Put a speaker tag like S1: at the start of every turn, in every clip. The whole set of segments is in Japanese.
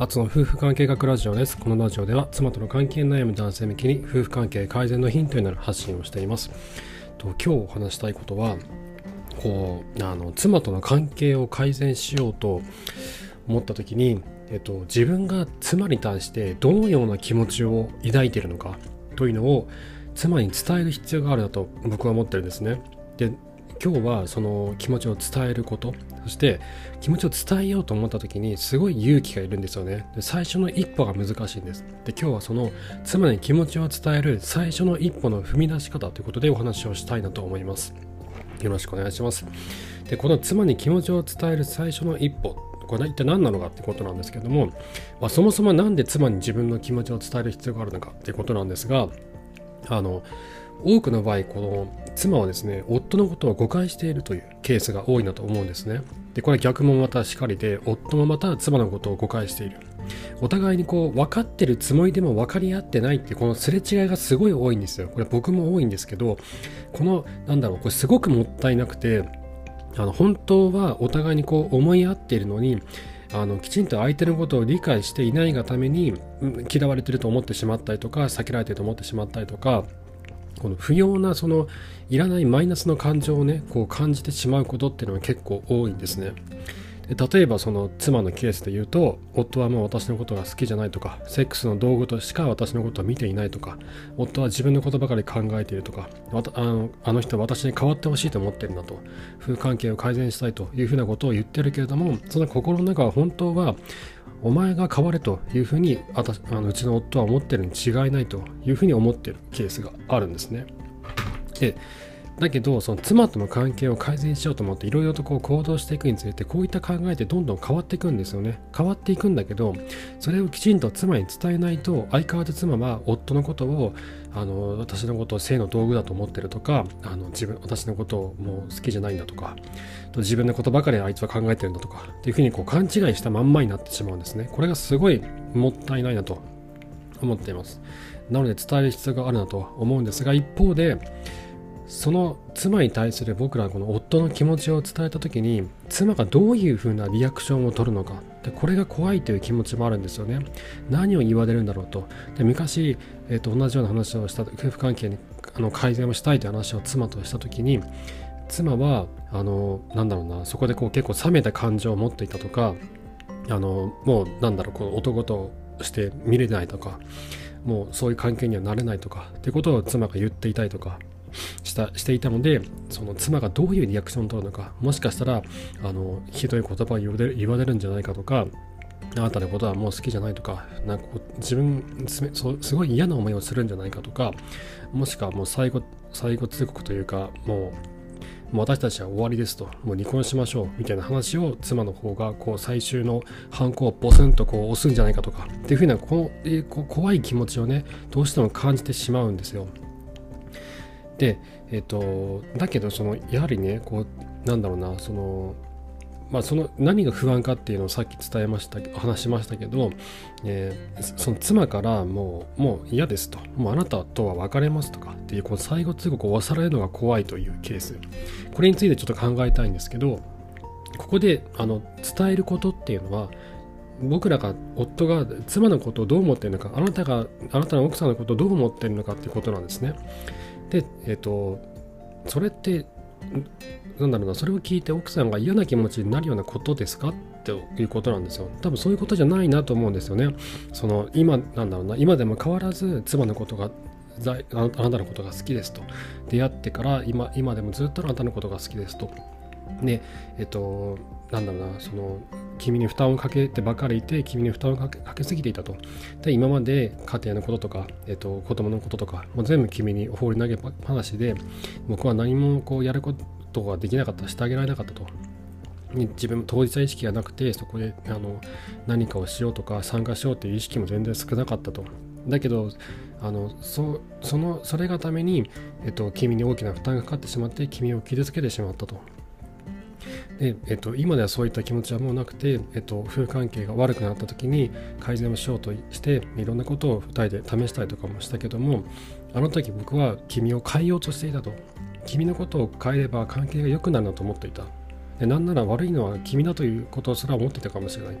S1: アツの夫婦関係学ラジオです。このラジオでは妻との関係悩む男性向けに夫婦関係改善のヒントになる発信をしています。と今日お話したいことは、こうあの妻との関係を改善しようと思った時に、えっと、自分が妻に対してどのような気持ちを抱いているのかというのを妻に伝える必要があるなと僕は思ってるんですね。で今日はその気持ちを伝えることそして気持ちを伝えようと思った時にすごい勇気がいるんですよね。最初の一歩が難しいんです。で今日はその妻に気持ちを伝える最初の一歩の踏み出し方ということでお話をしたいなと思います。よろしくお願いします。でこの妻に気持ちを伝える最初の一歩これ一体何なのかってことなんですけども、まあ、そもそも何で妻に自分の気持ちを伝える必要があるのかっていうことなんですがあの多くの場合この妻はですね夫のことを誤解しているというケースが多いなと思うんですね。でこれ逆もまたしかりで夫もまた妻のことを誤解している。お互いにこう分かってるつもりでも分かり合ってないってこのすれ違いがすごい多いんですよ。これ僕も多いんですけどこのなんだろうこれすごくもったいなくてあの本当はお互いにこう思い合っているのにあのきちんと相手のことを理解していないがために嫌われてると思ってしまったりとか避けられてると思ってしまったりとかこの不要なそのいらないマイナスの感情をねこう感じてしまうことっていうのは結構多いんですね。で例えばその妻のケースで言うと夫はもう私のことが好きじゃないとかセックスの道具としか私のことを見ていないとか夫は自分のことばかり考えているとかあのあの人は私に変わってほしいと思ってるんだと夫婦関係を改善したいというふうなことを言ってるけれどもその心の中は本当はお前が変われというふうにああのうちの夫は思ってるに違いないというふうに思ってるケースがあるんですね。でだけどその妻との関係を改善しようと思っていろいろとこう行動していくにつれてこういった考えってどんどん変わっていくんですよね。変わっていくんだけどそれをきちんと妻に伝えないと相変わらず妻は夫のことをあの私のことを性の道具だと思ってるとかあの自分私のことをもう好きじゃないんだとか自分のことばかりあいつは考えてるんだとかっていうふうにこう勘違いしたまんまになってしまうんですね。これがすごいもったいないなと思っています。なので伝える必要があるなと思うんですが一方でその妻に対する僕らこの夫の気持ちを伝えた時に妻がどういうふうなリアクションを取るのか。でこれが怖いという気持ちもあるんですよね。何を言われるんだろうと。で昔、えー、と同じような話をした夫婦関係にあの改善をしたいという話を妻とした時に妻はあのなんだろうなそこでこう結構冷めた感情を持っていたとかあのもうなんだろうこう男として見れないとかもうそういう関係にはなれないとかってことを妻が言っていたりとか。したしていたのでその妻がどういうリアクションを取るのかもしかしたらあのひどい言葉を言われるんじゃないかとかあなたのことはもう好きじゃないとかなんか自分すごい嫌な思いをするんじゃないかとかもしくはもう最後最後通告というかもうもう私たちは終わりですと、もう離婚しましょうみたいな話を妻の方がこう最終の犯行をボスンとこう押すんじゃないかとかっていうふうなこの、え、こ怖い気持ちをね、どうしても感じてしまうんですよ。で、え、ー、と、だけど、その、やはりね、こう、なんだろうな、その、まあ、その何が不安かっていうのをさっき伝えました話しましたけど、えー、その妻からもうもう嫌ですと。もうあなたとは別れますとかっていうこの最後通告を押されるのが怖いというケース。これについてちょっと考えたいんですけどここであの伝えることっていうのは僕らが夫が妻のことをどう思っているのかあなたがあなたの奥さんのことをどう思っているのかっていうことなんですね。で、えっ、ー、と、それって、なんだろうな、それを聞いて奥さんが嫌な気持ちになるようなことですか？っていうことなんですよ。多分そういうことじゃないなと思うんですよね。その、今、なんだろうな、今でも変わらず妻のことがあなたのことが好きですと。出会ってから今今でもずっとあなたのことが好きですと。で、えっと、なんだろうな、その、君に負担をかけてばかりいて君に負担をかけかけすぎていたと。で今まで家庭のこととか、えっと、子供のこととかもう全部君に放り投げっぱなしで僕は何もこうやることができなかったしてあげられなかったと。自分も当事者意識がなくてそこであの何かをしようとか参加しようという意識も全然少なかったと。だけどあのそそのそれがために、えっと、君に大きな負担がかかってしまって君を傷つけてしまったと。で、えっと、今ではそういった気持ちはもうなくて、えっと、夫婦関係が悪くなった時に改善をしようとしていろんなことを2人で試したりとかもしたけどもあの時僕は君を変えようとしていたと。君のことを変えれば関係が良くなるなと思っていた。でなんなら悪いのは君だということすら思ってたかもしれない。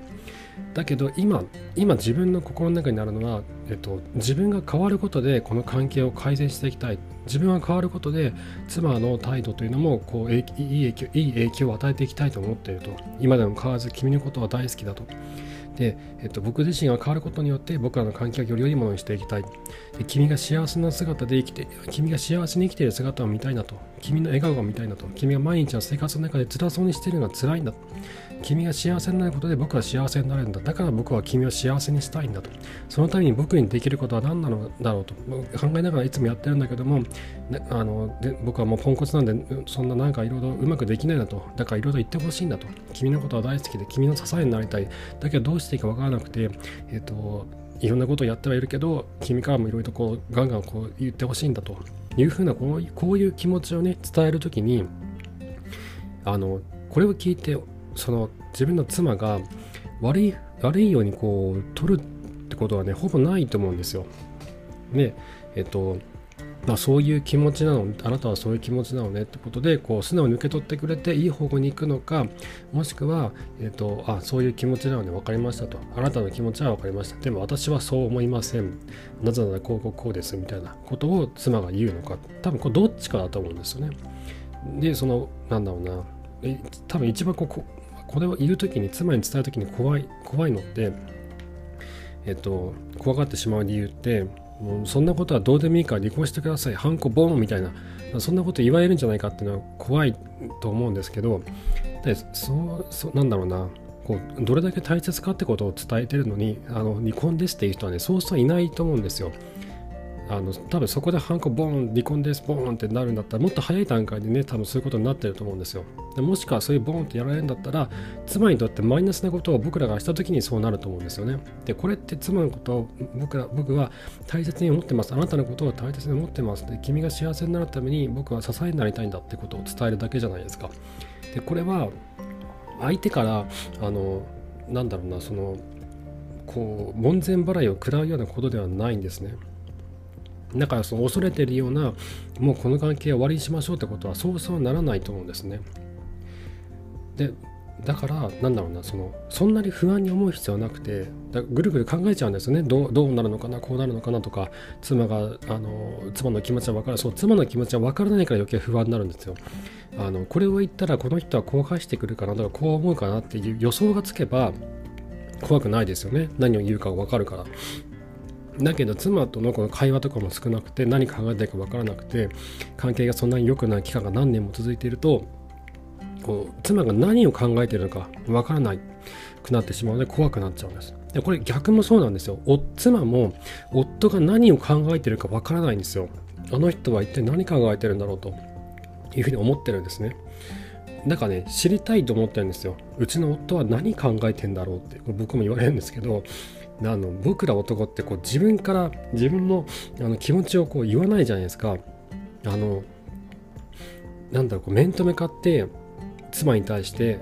S1: だけど今今自分の心の中にあるのは、えっと、自分が変わることでこの関係を改善していきたい。自分は変わることで妻の態度というのもこういい影響いい影響を与えていきたいと思っていると。今でも変わらず君のことは大好きだと。で、えっと、僕自身が変わることによって僕らの関係をより良いものにしていきたい。君が幸せな姿で生きて君が幸せに生きている姿を見たいなと。君の笑顔が見たいなと。君が毎日の生活の中で辛そうにしているのが辛いんだ。君が幸せになることで僕は幸せになれるんだ。だから僕は君を幸せにしたいんだと。そのために僕にできることは何なのだろうと。考えながらいつもやってるんだけども、あので僕はもうポンコツなんでそんななんかいろいろうまくできないなと。だからいろいろ言ってほしいんだと。君のことは大好きで君の支えになりたい。だけどどうしていいか分からなくてえっ、といろんなことをやってはいるけど君からもいろいろとこうガンガンこう言ってほしいんだと。いうふうなこうこういう気持ちをね伝える時にあのこれを聞いてその自分の妻が悪い悪いようにこう取るってことはねほぼないと思うんですよ。でえっとあ、そういう気持ちなのあなたはそういう気持ちなのねってことでこう素直に受け取ってくれていい方向に行くのかもしくは、えーと、あそういう気持ちなので分かりましたと。あなたの気持ちは分かりました。でも私はそう思いません。なぜならこうこうこうですみたいなことを妻が言うのか。多分これどっちかだと思うんですよね。でそのなんだろうな。多分一番こここれを言う時に妻に伝える時に怖い怖いのってえっと怖がってしまう理由ってもうそんなことはどうでもいいから離婚してください。ハンコボンみたいな。そんなこと言われるんじゃないかっていうのは怖いと思うんですけどでそうそうなんだろうな。こうどれだけ大切かってことを伝えてるのにあの離婚ですっていう人はねそうそういないと思うんですよ。あの多分そこでハンコボーン離婚ですボーンってなるんだったらもっと早い段階でね多分そういうことになってると思うんですよ。でもしくはそういうボーンってやられるんだったら妻にとってマイナスなことを僕らがした時にそうなると思うんですよね。でこれって妻のことを僕ら僕は大切に思ってます。あなたのことを大切に思ってます。で君が幸せになるために僕は支えになりたいんだってことを伝えるだけじゃないですか。でこれは相手からあのなんだろうなそのこう門前払いを食らうようなことではないんですね。だかその恐れてるようなもうこの関係を終わりにしましょうってことはそうそうならないと思うんですね。でだからなんだろうなそのそんなに不安に思う必要はなくてぐるぐる考えちゃうんですよね。どうなるのかなこうなるのかなとか妻があの妻の気持ちは分かる。そう妻の気持ちは分からないから余計不安になるんですよ。あのこれを言ったらこの人はこう返してくるかなとかこう思うかなっていう予想がつけば怖くないですよね。何を言うか分かるから。だけど妻とのこの会話とかも少なくて何考えてるか分からなくて関係がそんなに良くない期間が何年も続いているとこう妻が何を考えてるのか分からないくなってしまうので怖くなっちゃうんです。でこれ逆もそうなんですよ。お妻も夫が何を考えてるか分からないんですよ。あの人は一体何考えてるんだろうというふうに思ってるんですね。なんかね知りたいと思ってるんですよ。うちの夫は何考えてんだろうって僕も言われるんですけどあの僕ら男ってこう自分から自分のあの気持ちをこう言わないじゃないですか。あのなんだろうこう面と向かって妻に対して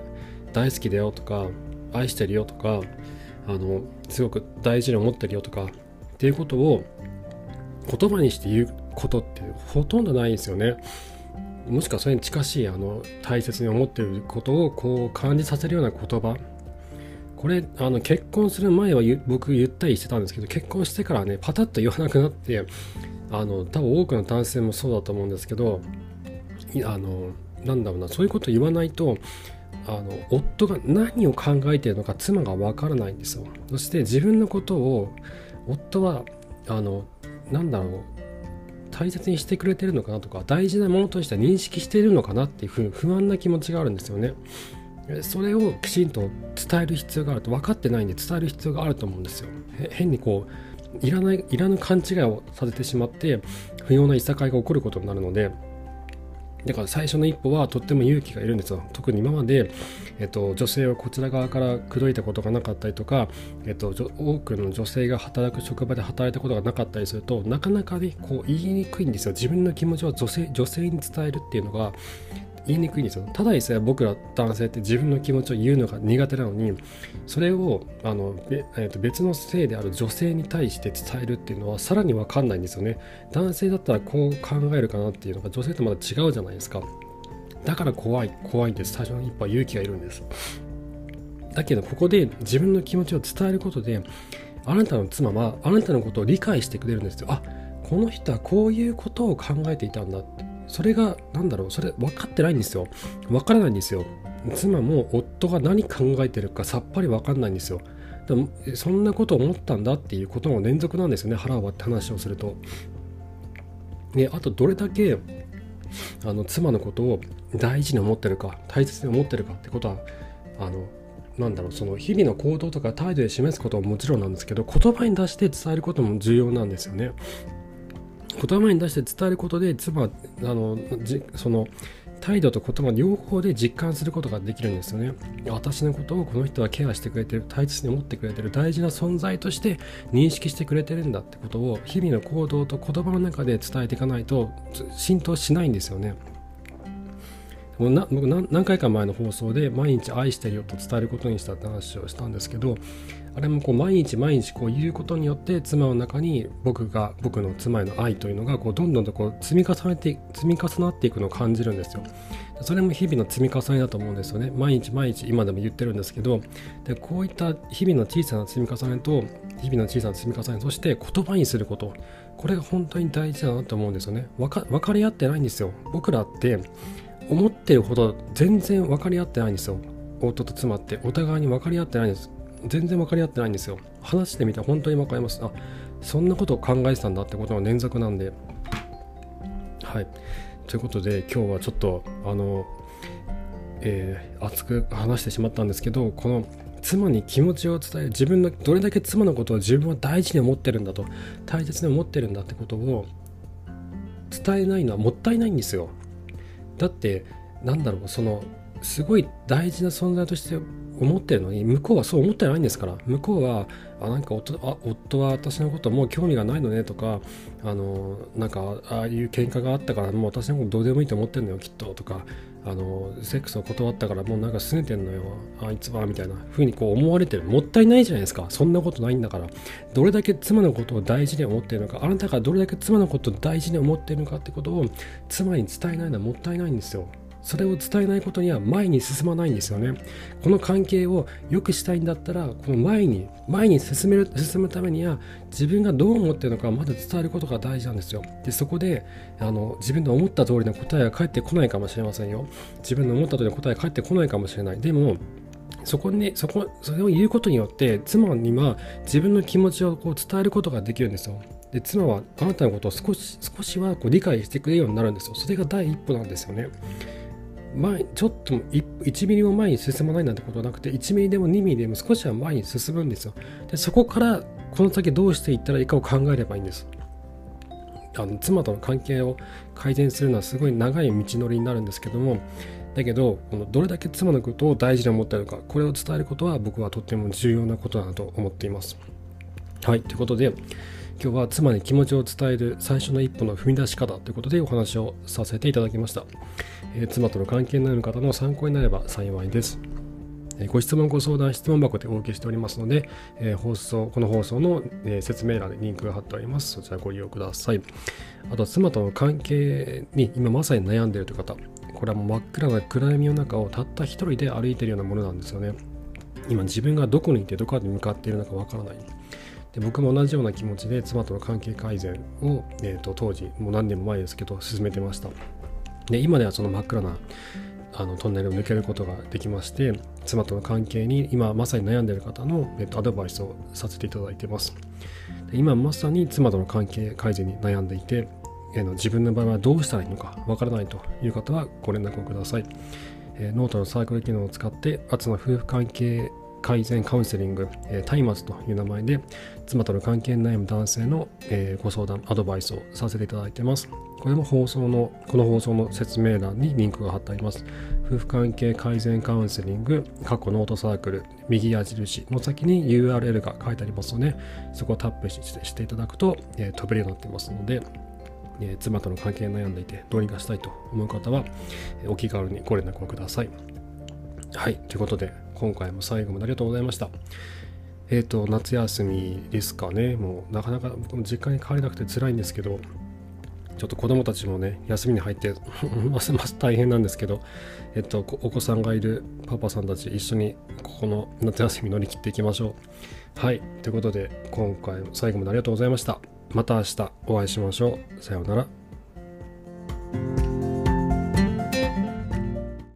S1: 大好きだよとか愛してるよとかあのすごく大事に思ってるよとかっていうことを言葉にして言うことってほとんどないんですよね。もしくはそれに近しいあの大切に思っていることをこう感じさせるような言葉これあの結婚する前は僕言ったりしてたんですけど結婚してからねパタッと言わなくなってあの多分多くの男性もそうだと思うんですけどあのなんだろうなそういうこと言わないとあの夫が何を考えているのか妻がわからないんですよ。そして自分のことを夫はあのなんだろう大切にしてくれてるのかなとか大事なものとして認識しているのかなっていうふう不安な気持ちがあるんですよね。それをきちんと伝える必要があると分かってないんで伝える必要があると思うんですよ。変にこういらないいらぬ勘違いをさせてしまって不要ないさかいが起こることになるのでだから最初の一歩はとっても勇気がいるんですよ。特に今まで、えっと、女性をこちら側から口説いたことがなかったりとか、えっと、多くの女性が働く職場で働いたことがなかったりするとなかなかねこう言いにくいんですよ。自分の気持ちを女性女性に伝えるっていうのが言いにくいんですよ。ただでさえ僕ら男性って自分の気持ちを言うのが苦手なのにそれをあの、えー、と別の性である女性に対して伝えるっていうのはさらに分かんないんですよね。男性だったらこう考えるかなっていうのが女性とまだ違うじゃないですか。だから怖い怖いって最初の一歩は勇気がいるんです。だけどここで自分の気持ちを伝えることであなたの妻はあなたのことを理解してくれるんですよ。あこの人はこういうことを考えていたんだって。それが何だろうそれ分かってないんですよ。分からないんですよ。妻も夫が何考えてるかさっぱり分かんないんですよ。でもそんなこと思ったんだっていうことの連続なんですよね。腹を割って話をすると。であとどれだけあの妻のことを大事に思ってるか大切に思ってるかってことはあのなんだろうその日々の行動とか態度で示すことももちろんなんですけど言葉に出して伝えることも重要なんですよね。言葉に出して伝えることで妻あのじその態度と言葉両方で実感することができるんですよね。私のことをこの人はケアしてくれてる大切に思ってくれてる大事な存在として認識してくれてるんだってことを日々の行動と言葉の中で伝えていかないと浸透しないんですよね。僕何回か前の放送で毎日愛してるよと伝えることにしたって話をしたんですけどあれもこう毎日毎日こう言うことによって妻の中に僕が僕の妻への愛というのがこうどんどんとこう積み重ねて積み重なっていくのを感じるんですよ。それも日々の積み重ねだと思うんですよね。毎日毎日今でも言ってるんですけどでこういった日々の小さな積み重ねと日々の小さな積み重ねそして言葉にすることこれが本当に大事だなと思うんですよね。分か分かり合ってないんですよ。僕らって思ってるほど全然分かり合ってないんですよ。夫と妻ってお互いに分かり合ってないんです。全然分かり合ってないんですよ。話してみて本当に分かります。あそんなことを考えてたんだってことの連続なんで。はい。ということで今日はちょっとあのえー、熱く話してしまったんですけどこの妻に気持ちを伝え自分のどれだけ妻のことを自分は大事に思ってるんだと大切に思ってるんだってことを伝えないのはもったいないんですよ。だってなんだろうそのすごい大事な存在として思ってるのに向こうはそう思ってないんですから。向こうはあなんか夫あ夫は私のこともう興味がないのねとかあのなんかああいう喧嘩があったからもう私のことどうでもいいと思ってるのよきっととかあのセックスを断ったからもうなんか拗ねてんのよあいつはみたいな風にこう思われてる。もったいないじゃないですか。そんなことないんだから。どれだけ妻のことを大事に思っているのかあなたがどれだけ妻のことを大事に思っているのかってことを妻に伝えないのはもったいないんですよ。それを伝えないことには前に進まないんですよねこの関係を良くしたいんだったらこの前に前に進める進むためには自分がどう思ってるのかまだ伝えることが大事なんですよでそこであの自分の思った通りの答えが返ってこないかもしれませんよ自分の思った通りの答えが返ってこないかもしれないでもそこに、そこ、それを言うことによって、妻には自分の気持ちをこう伝えることができるんですよ。で、妻はあなたのことを少し、少しはこう理解してくれるようになるんですよ。それが第一歩なんですよね。前ちょっと1ミリも前に進まないなんてことはなくて1ミリでも2ミリでも少しは前に進むんですよ。でそこからこの先どうしていったらいいかを考えればいいんです。あの妻との関係を改善するのはすごい長い道のりになるんですけどもだけどこのどれだけ妻のことを大事に思っているかこれを伝えることは僕はとっても重要なことだなと思っています。はいということで今日は妻に気持ちを伝える最初の一歩の踏み出し方ということでお話をさせていただきました、えー、妻との関係のある方の参考になれば幸いですご質問、ご相談、質問箱でお受けしておりますので、えー、放送この放送の、えー、説明欄にリンクが貼っております。そちらご利用ください。あと、妻との関係に今まさに悩んでいるという方、これはもう真っ暗な暗闇の中をたった一人で歩いているようなものなんですよね。今自分がどこにいてどこに向かっているのかわからない。で僕も同じような気持ちで妻との関係改善を、えーと、当時もう何年も前ですけど進めてました。で今ではその真っ暗なあのトンネルを抜けることができまして妻との関係に今まさに悩んでいる方の、えーと、アドバイスをさせていただいてます。で今まさに妻との関係改善に悩んでいて、えー、の自分の場合はどうしたらいいのかわからないという方はご連絡をください、え、ノートのサークル機能を使ってアの夫婦関係改善カウンセリング、えー、松明という名前で妻との関係悩む男性の、え、ご相談アドバイスをさせていただいてます。これも放送のこの放送の説明欄にリンクが貼ってあります。夫婦関係改善カウンセリング過去ノートサークル右矢印の先に URL が書いてありますのでそこをタップしていただくと、えー、飛べるようになってますのでえ、妻との関係悩んでいてどうにかしたいと思う方は、お気軽にご連絡をください。はい、ということで今回も最後までありがとうございました。えっ、ー、と、夏休みですかね。もうなかなか僕も実家に帰れなくて辛いんですけど、ちょっと子供たちもね休みに入って ますます大変なんですけど、えっと、お子さんがいるパパさんたち一緒にここの夏休み乗り切っていきましょう。はい。ということで今回も最後までありがとうございました。また明日お会いしましょう。さようなら。